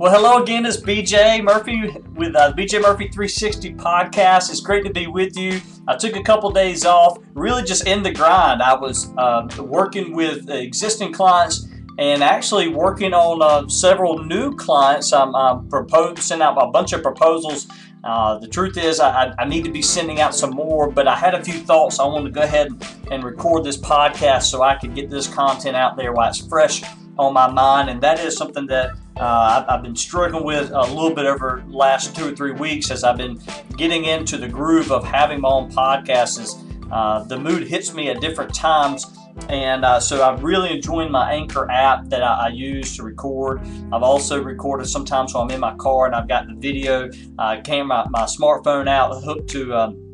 Well, hello again. It's BJ Murphy with uh, BJ Murphy 360 podcast. It's great to be with you. I took a couple days off, really just in the grind. I was uh, working with existing clients and actually working on uh, several new clients. I'm, I'm sending out a bunch of proposals. Uh, the truth is, I, I, need to be sending out some more, but I had a few thoughts. I wanted to go ahead and record this podcast so I could get this content out there while it's fresh on my mind, and that is something that uh, I've, been struggling with a little bit over the last two or three weeks as I've been getting into the groove of having my own podcast. Is uh, the mood hits me at different times, and uh, so I'm really enjoying my Anchor app that I, I, use to record. I've also recorded sometimes while I'm in my car and I've got the video uh, camera, my smartphone out hooked to. Um,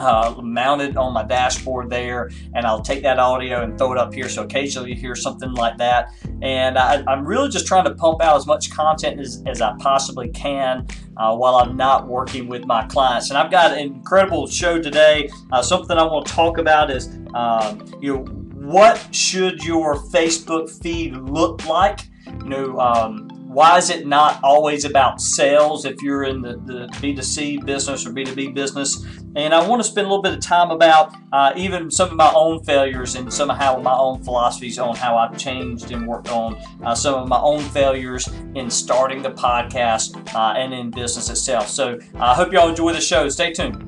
uh, mounted on my dashboard there, and I'll take that audio and throw it up here. So occasionally you hear something like that. And I, am really just trying to pump out as much content as, as I possibly can uh, while I'm not working with my clients. And I've got an incredible show today. Uh, something I want to talk about is um, you know what should your Facebook feed look like? You know. Um, why is it not always about sales if you're in the, the B2C business or B2B business? And I want to spend a little bit of time about uh, even some of my own failures and some of how my own philosophies on how I've changed and worked on uh, some of my own failures in starting the podcast uh, and in business itself. So I hope y'all enjoy the show. Stay tuned.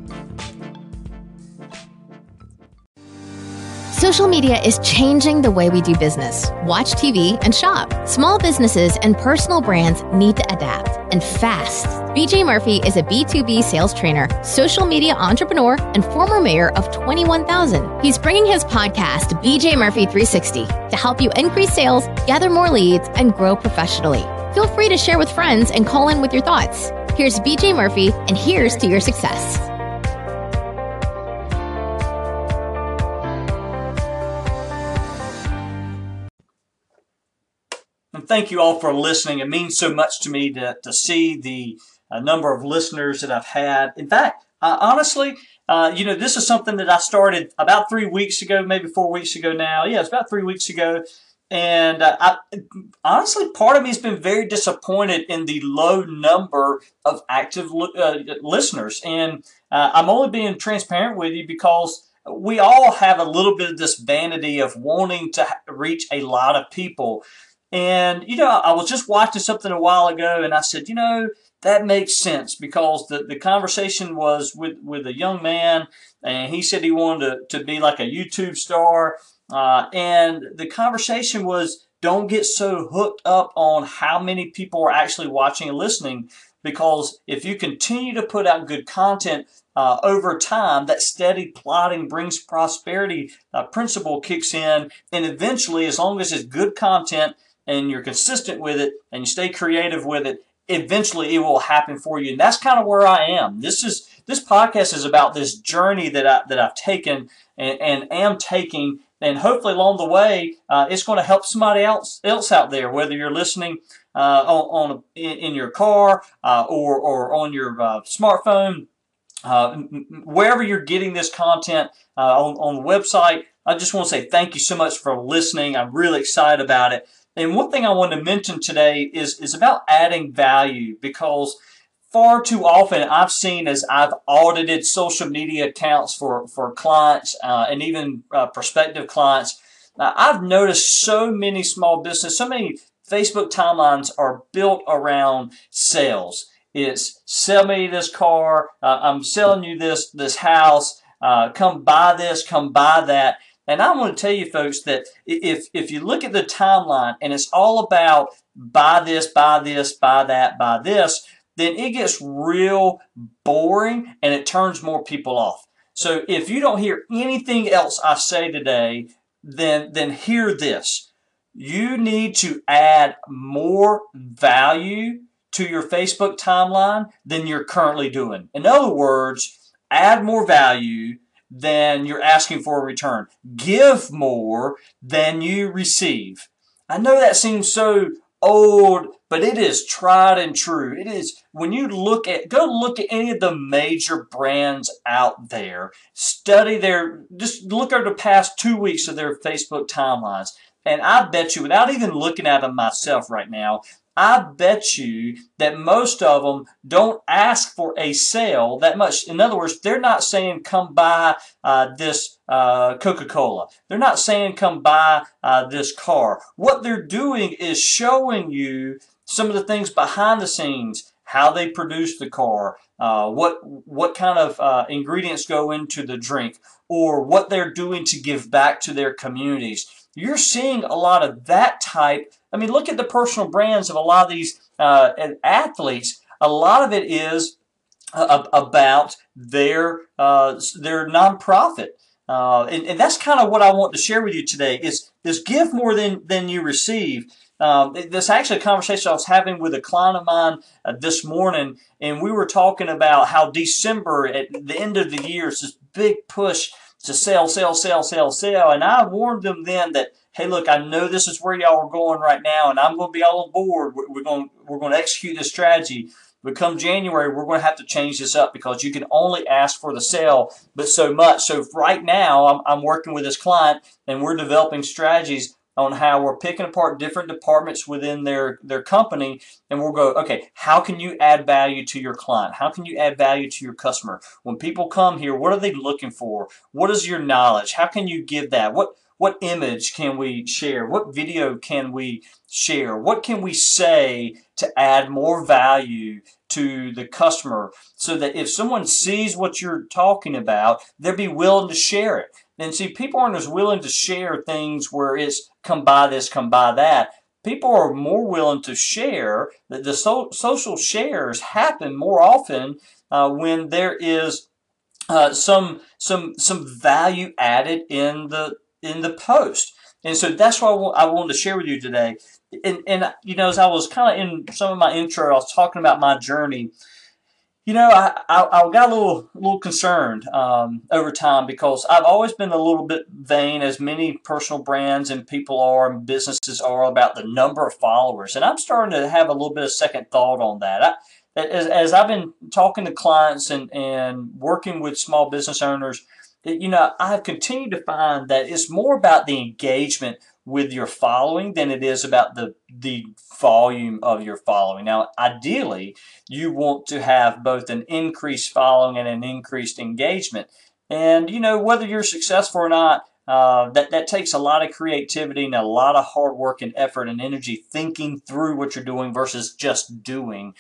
Social media is changing the way we do business, watch TV, and shop. Small businesses and personal brands need to adapt and fast. BJ Murphy is a B2B sales trainer, social media entrepreneur, and former mayor of 21,000. He's bringing his podcast, BJ Murphy 360, to help you increase sales, gather more leads, and grow professionally. Feel free to share with friends and call in with your thoughts. Here's BJ Murphy, and here's to your success. Thank you all for listening. It means so much to me to, to see the uh, number of listeners that I've had. In fact, uh, honestly, uh, you know, this is something that I started about three weeks ago, maybe four weeks ago now. Yeah, it's about three weeks ago. And uh, I, honestly, part of me has been very disappointed in the low number of active uh, listeners. And uh, I'm only being transparent with you because we all have a little bit of this vanity of wanting to reach a lot of people. And, you know, I was just watching something a while ago and I said, you know, that makes sense because the, the conversation was with, with a young man and he said he wanted to, to be like a YouTube star. Uh, and the conversation was don't get so hooked up on how many people are actually watching and listening because if you continue to put out good content uh, over time, that steady plotting brings prosperity uh, principle kicks in. And eventually, as long as it's good content, and you're consistent with it and you stay creative with it, eventually it will happen for you. And that's kind of where I am. This is this podcast is about this journey that I that I've taken and, and am taking, and hopefully along the way, uh, it's going to help somebody else else out there. Whether you're listening uh, on, on in, in, your car uh, or or on your uh, smartphone, uh, wherever you're getting this content uh, on on the website. I just want to say thank you so much for listening. I'm really excited about it. And one thing I want to mention today is, is about adding value because far too often I've seen as I've audited social media accounts for, for clients uh, and even uh, prospective clients, uh, I've noticed so many small business, so many Facebook timelines are built around sales. It's sell me this car, uh, I'm selling you this this house, uh, come buy this, come buy that. And I want to tell you folks that if, if you look at the timeline and it's all about buy this, buy this, buy that, buy this, then it gets real boring and it turns more people off. So if you don't hear anything else I say today, then, then hear this. You need to add more value to your Facebook timeline than you're currently doing. In other words, add more value than you're asking for a return. Give more than you receive. I know that seems so old, but it is tried and true. It is when you look at go look at any of the major brands out there, study their just look over the past two weeks of their Facebook timelines. And I bet you, without even looking at them myself right now, I bet you that most of them don't ask for a sale that much. In other words, they're not saying, come buy uh, this uh, Coca Cola. They're not saying, come buy uh, this car. What they're doing is showing you some of the things behind the scenes how they produce the car, uh, what what kind of uh, ingredients go into the drink, or what they're doing to give back to their communities. You're seeing a lot of that type. I mean, look at the personal brands of a lot of these uh, athletes. A lot of it is uh, about their uh, their nonprofit. Uh, and, and that's kind of what I want to share with you today is, is give more than, than you receive. Um, this actually a conversation I was having with a client of mine uh, this morning, and we were talking about how December at the end of the year is this big push to sell, sell, sell, sell, sell. And I warned them then that, hey, look, I know this is where y'all are going right now, and I'm going to be all on board. We're going we're going to execute this strategy. But come January, we're going to have to change this up because you can only ask for the sale, but so much. So right now, I'm, I'm working with this client, and we're developing strategies on how we're picking apart different departments within their, their company and we'll go, okay, how can you add value to your client? How can you add value to your customer? When people come here, what are they looking for? What is your knowledge? How can you give that? What what image can we share? What video can we share? What can we say to add more value to the customer so that if someone sees what you're talking about, they'll be willing to share it. And see, people aren't as willing to share things where it's come buy this, come buy that. People are more willing to share. The, the so, social shares happen more often uh, when there is uh, some some some value added in the in the post. And so that's what I, I wanted to share with you today. And, and you know, as I was kind of in some of my intro, I was talking about my journey you know, I, I, I got a little little concerned um, over time because I've always been a little bit vain, as many personal brands and people are and businesses are about the number of followers, and I'm starting to have a little bit of second thought on that. I, as, as I've been talking to clients and, and working with small business owners, you know, I have continued to find that it's more about the engagement with your following than it is about the the volume of your following. Now, ideally, you want to have both an increased following and an increased engagement. And you know whether you're successful or not, uh, that that takes a lot of creativity and a lot of hard work and effort and energy thinking through what you're doing versus just doing.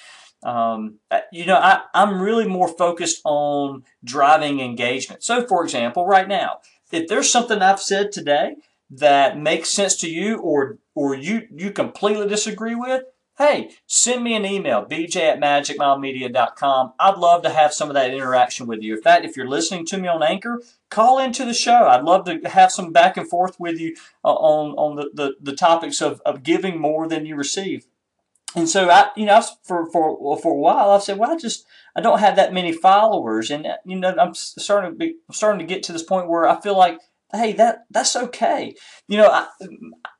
Um, you know, I, I'm really more focused on driving engagement. So, for example, right now, if there's something I've said today that makes sense to you or or you you completely disagree with, hey, send me an email, bj at magicmilemedia.com. I'd love to have some of that interaction with you. In fact, if you're listening to me on Anchor, call into the show. I'd love to have some back and forth with you uh, on, on the, the, the topics of, of giving more than you receive. And so I, you know, for for for a while, I've said, well, I just I don't have that many followers, and you know, I'm starting to be starting to get to this point where I feel like hey, that that's okay. You know, I,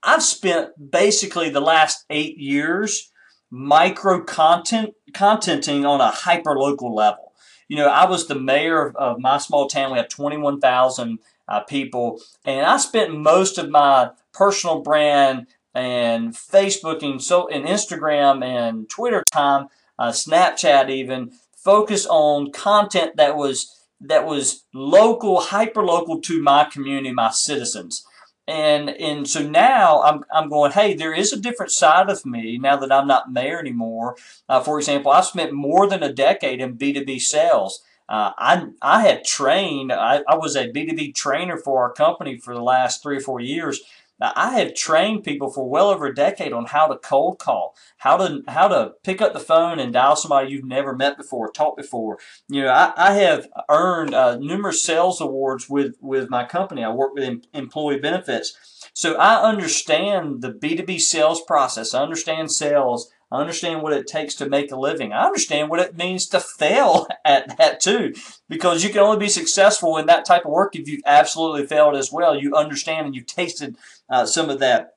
I've spent basically the last eight years micro content contenting on a hyper local level. You know, I was the mayor of, of my small town. We have 21,000 uh, people, and I spent most of my personal brand and Facebook and so and Instagram and Twitter time, uh, Snapchat even, focused on content that was that was local, hyper local to my community, my citizens. And and so now I'm, I'm going, hey, there is a different side of me now that I'm not mayor anymore. Uh, for example, I spent more than a decade in B2B sales. Uh, I, I had trained, I, I was a B2B trainer for our company for the last three or four years. Now, I have trained people for well over a decade on how to cold call, how to how to pick up the phone and dial somebody you've never met before, talked before. You know, I, I have earned uh, numerous sales awards with with my company. I work with em- employee benefits, so I understand the B two B sales process. I understand sales. I understand what it takes to make a living. I understand what it means to fail at that too, because you can only be successful in that type of work if you've absolutely failed as well. You understand and you've tasted uh, some of that.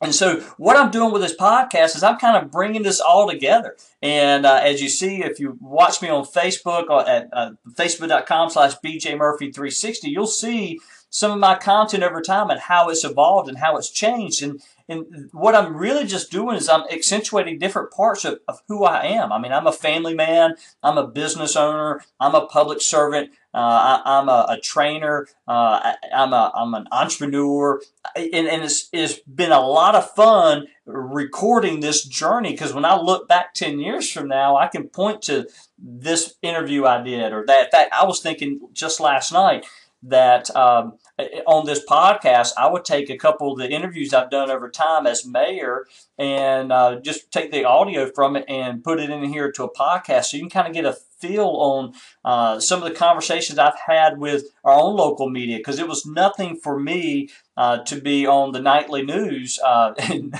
And so, what I'm doing with this podcast is I'm kind of bringing this all together. And uh, as you see, if you watch me on Facebook uh, at uh, facebook.com slash bjmurphy360, you'll see some of my content over time and how it's evolved and how it's changed. And and what I'm really just doing is I'm accentuating different parts of, of who I am. I mean, I'm a family man, I'm a business owner, I'm a public servant, uh, I, am a, a, trainer, uh, I, am a, I'm an entrepreneur, and, and it's, it's been a lot of fun recording this journey because when I look back 10 years from now, I can point to this interview I did or that. In fact, I was thinking just last night that um, on this podcast, I would take a couple of the interviews I've done over time as mayor and uh, just take the audio from it and put it in here to a podcast so you can kind of get a feel on uh, some of the conversations I've had with our own local media. Because it was nothing for me uh, to be on the nightly news uh, and,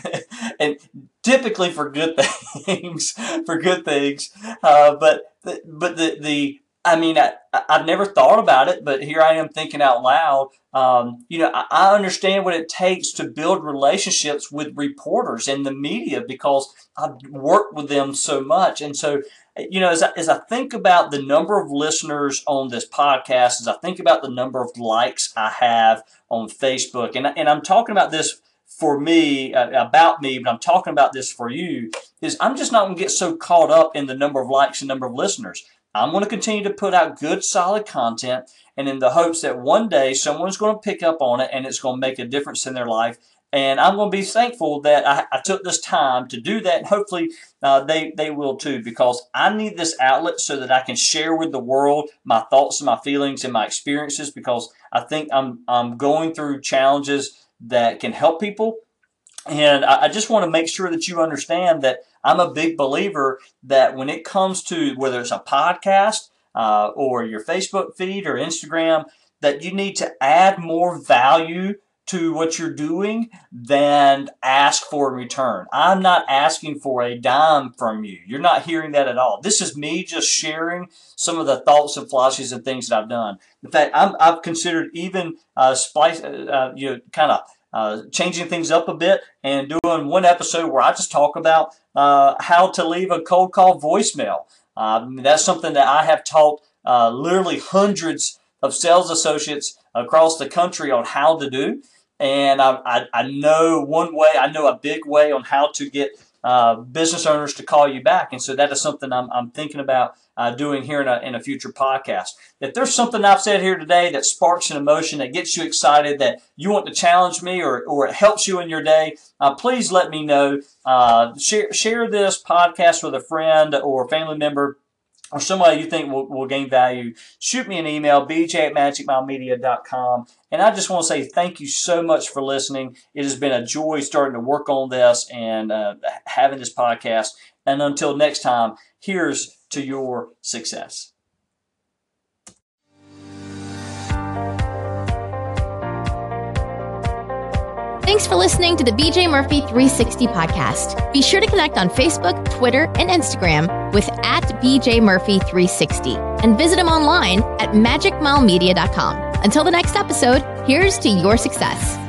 and, typically for good things for good things. Uh, but but the the I mean, I, I've never thought about it, but here I am thinking out loud. Um, you know, I, I, understand what it takes to build relationships with reporters and the media because I've worked with them so much. And so, you know, as I, as I think about the number of listeners on this podcast, as I think about the number of likes I have on Facebook, and, and I'm talking about this for me, uh, about me, but I'm talking about this for you, is I'm just not going to get so caught up in the number of likes and number of listeners. I'm going to continue to put out good, solid content, and in the hopes that one day someone's going to pick up on it and it's going to make a difference in their life. And I'm going to be thankful that I, I took this time to do that, and hopefully uh, they they will too, because I need this outlet so that I can share with the world my thoughts and my feelings and my experiences. Because I think I'm I'm going through challenges that can help people, and I, I just want to make sure that you understand that I'm a big believer that when it comes to whether it's a podcast uh, or your Facebook feed or Instagram, that you need to add more value to what you're doing than ask for a return. I'm not asking for a dime from you. You're not hearing that at all. This is me just sharing some of the thoughts and philosophies and things that I've done. In fact, i have considered even uh, splice, uh, uh you know, kind of uh, changing things up a bit and doing one episode where I just talk about uh, how to leave a cold call voicemail. Um, that's something that I have taught uh, literally hundreds of sales associates across the country on how to do. And I, I, I know one way, I know a big way on how to get uh, business owners to call you back. And so that is something I'm, I'm thinking about uh, doing here in a, in a future podcast. If there's something I've said here today that sparks an emotion, that gets you excited, that you want to challenge me or, or it helps you in your day, uh, please let me know. Uh, share, share this podcast with a friend or family member or somebody you think will, will gain value, shoot me an email, bj at magicmilemedia.com. And I just want to say thank you so much for listening. It has been a joy starting to work on this and uh, having this podcast. And until next time, here's to your success. Thanks for listening to the BJ Murphy 360 podcast. Be sure to connect on Facebook, Twitter, and Instagram with at BJ Murphy 360 and visit him online at magicmilemedia.com. Until the next episode, here's to your success.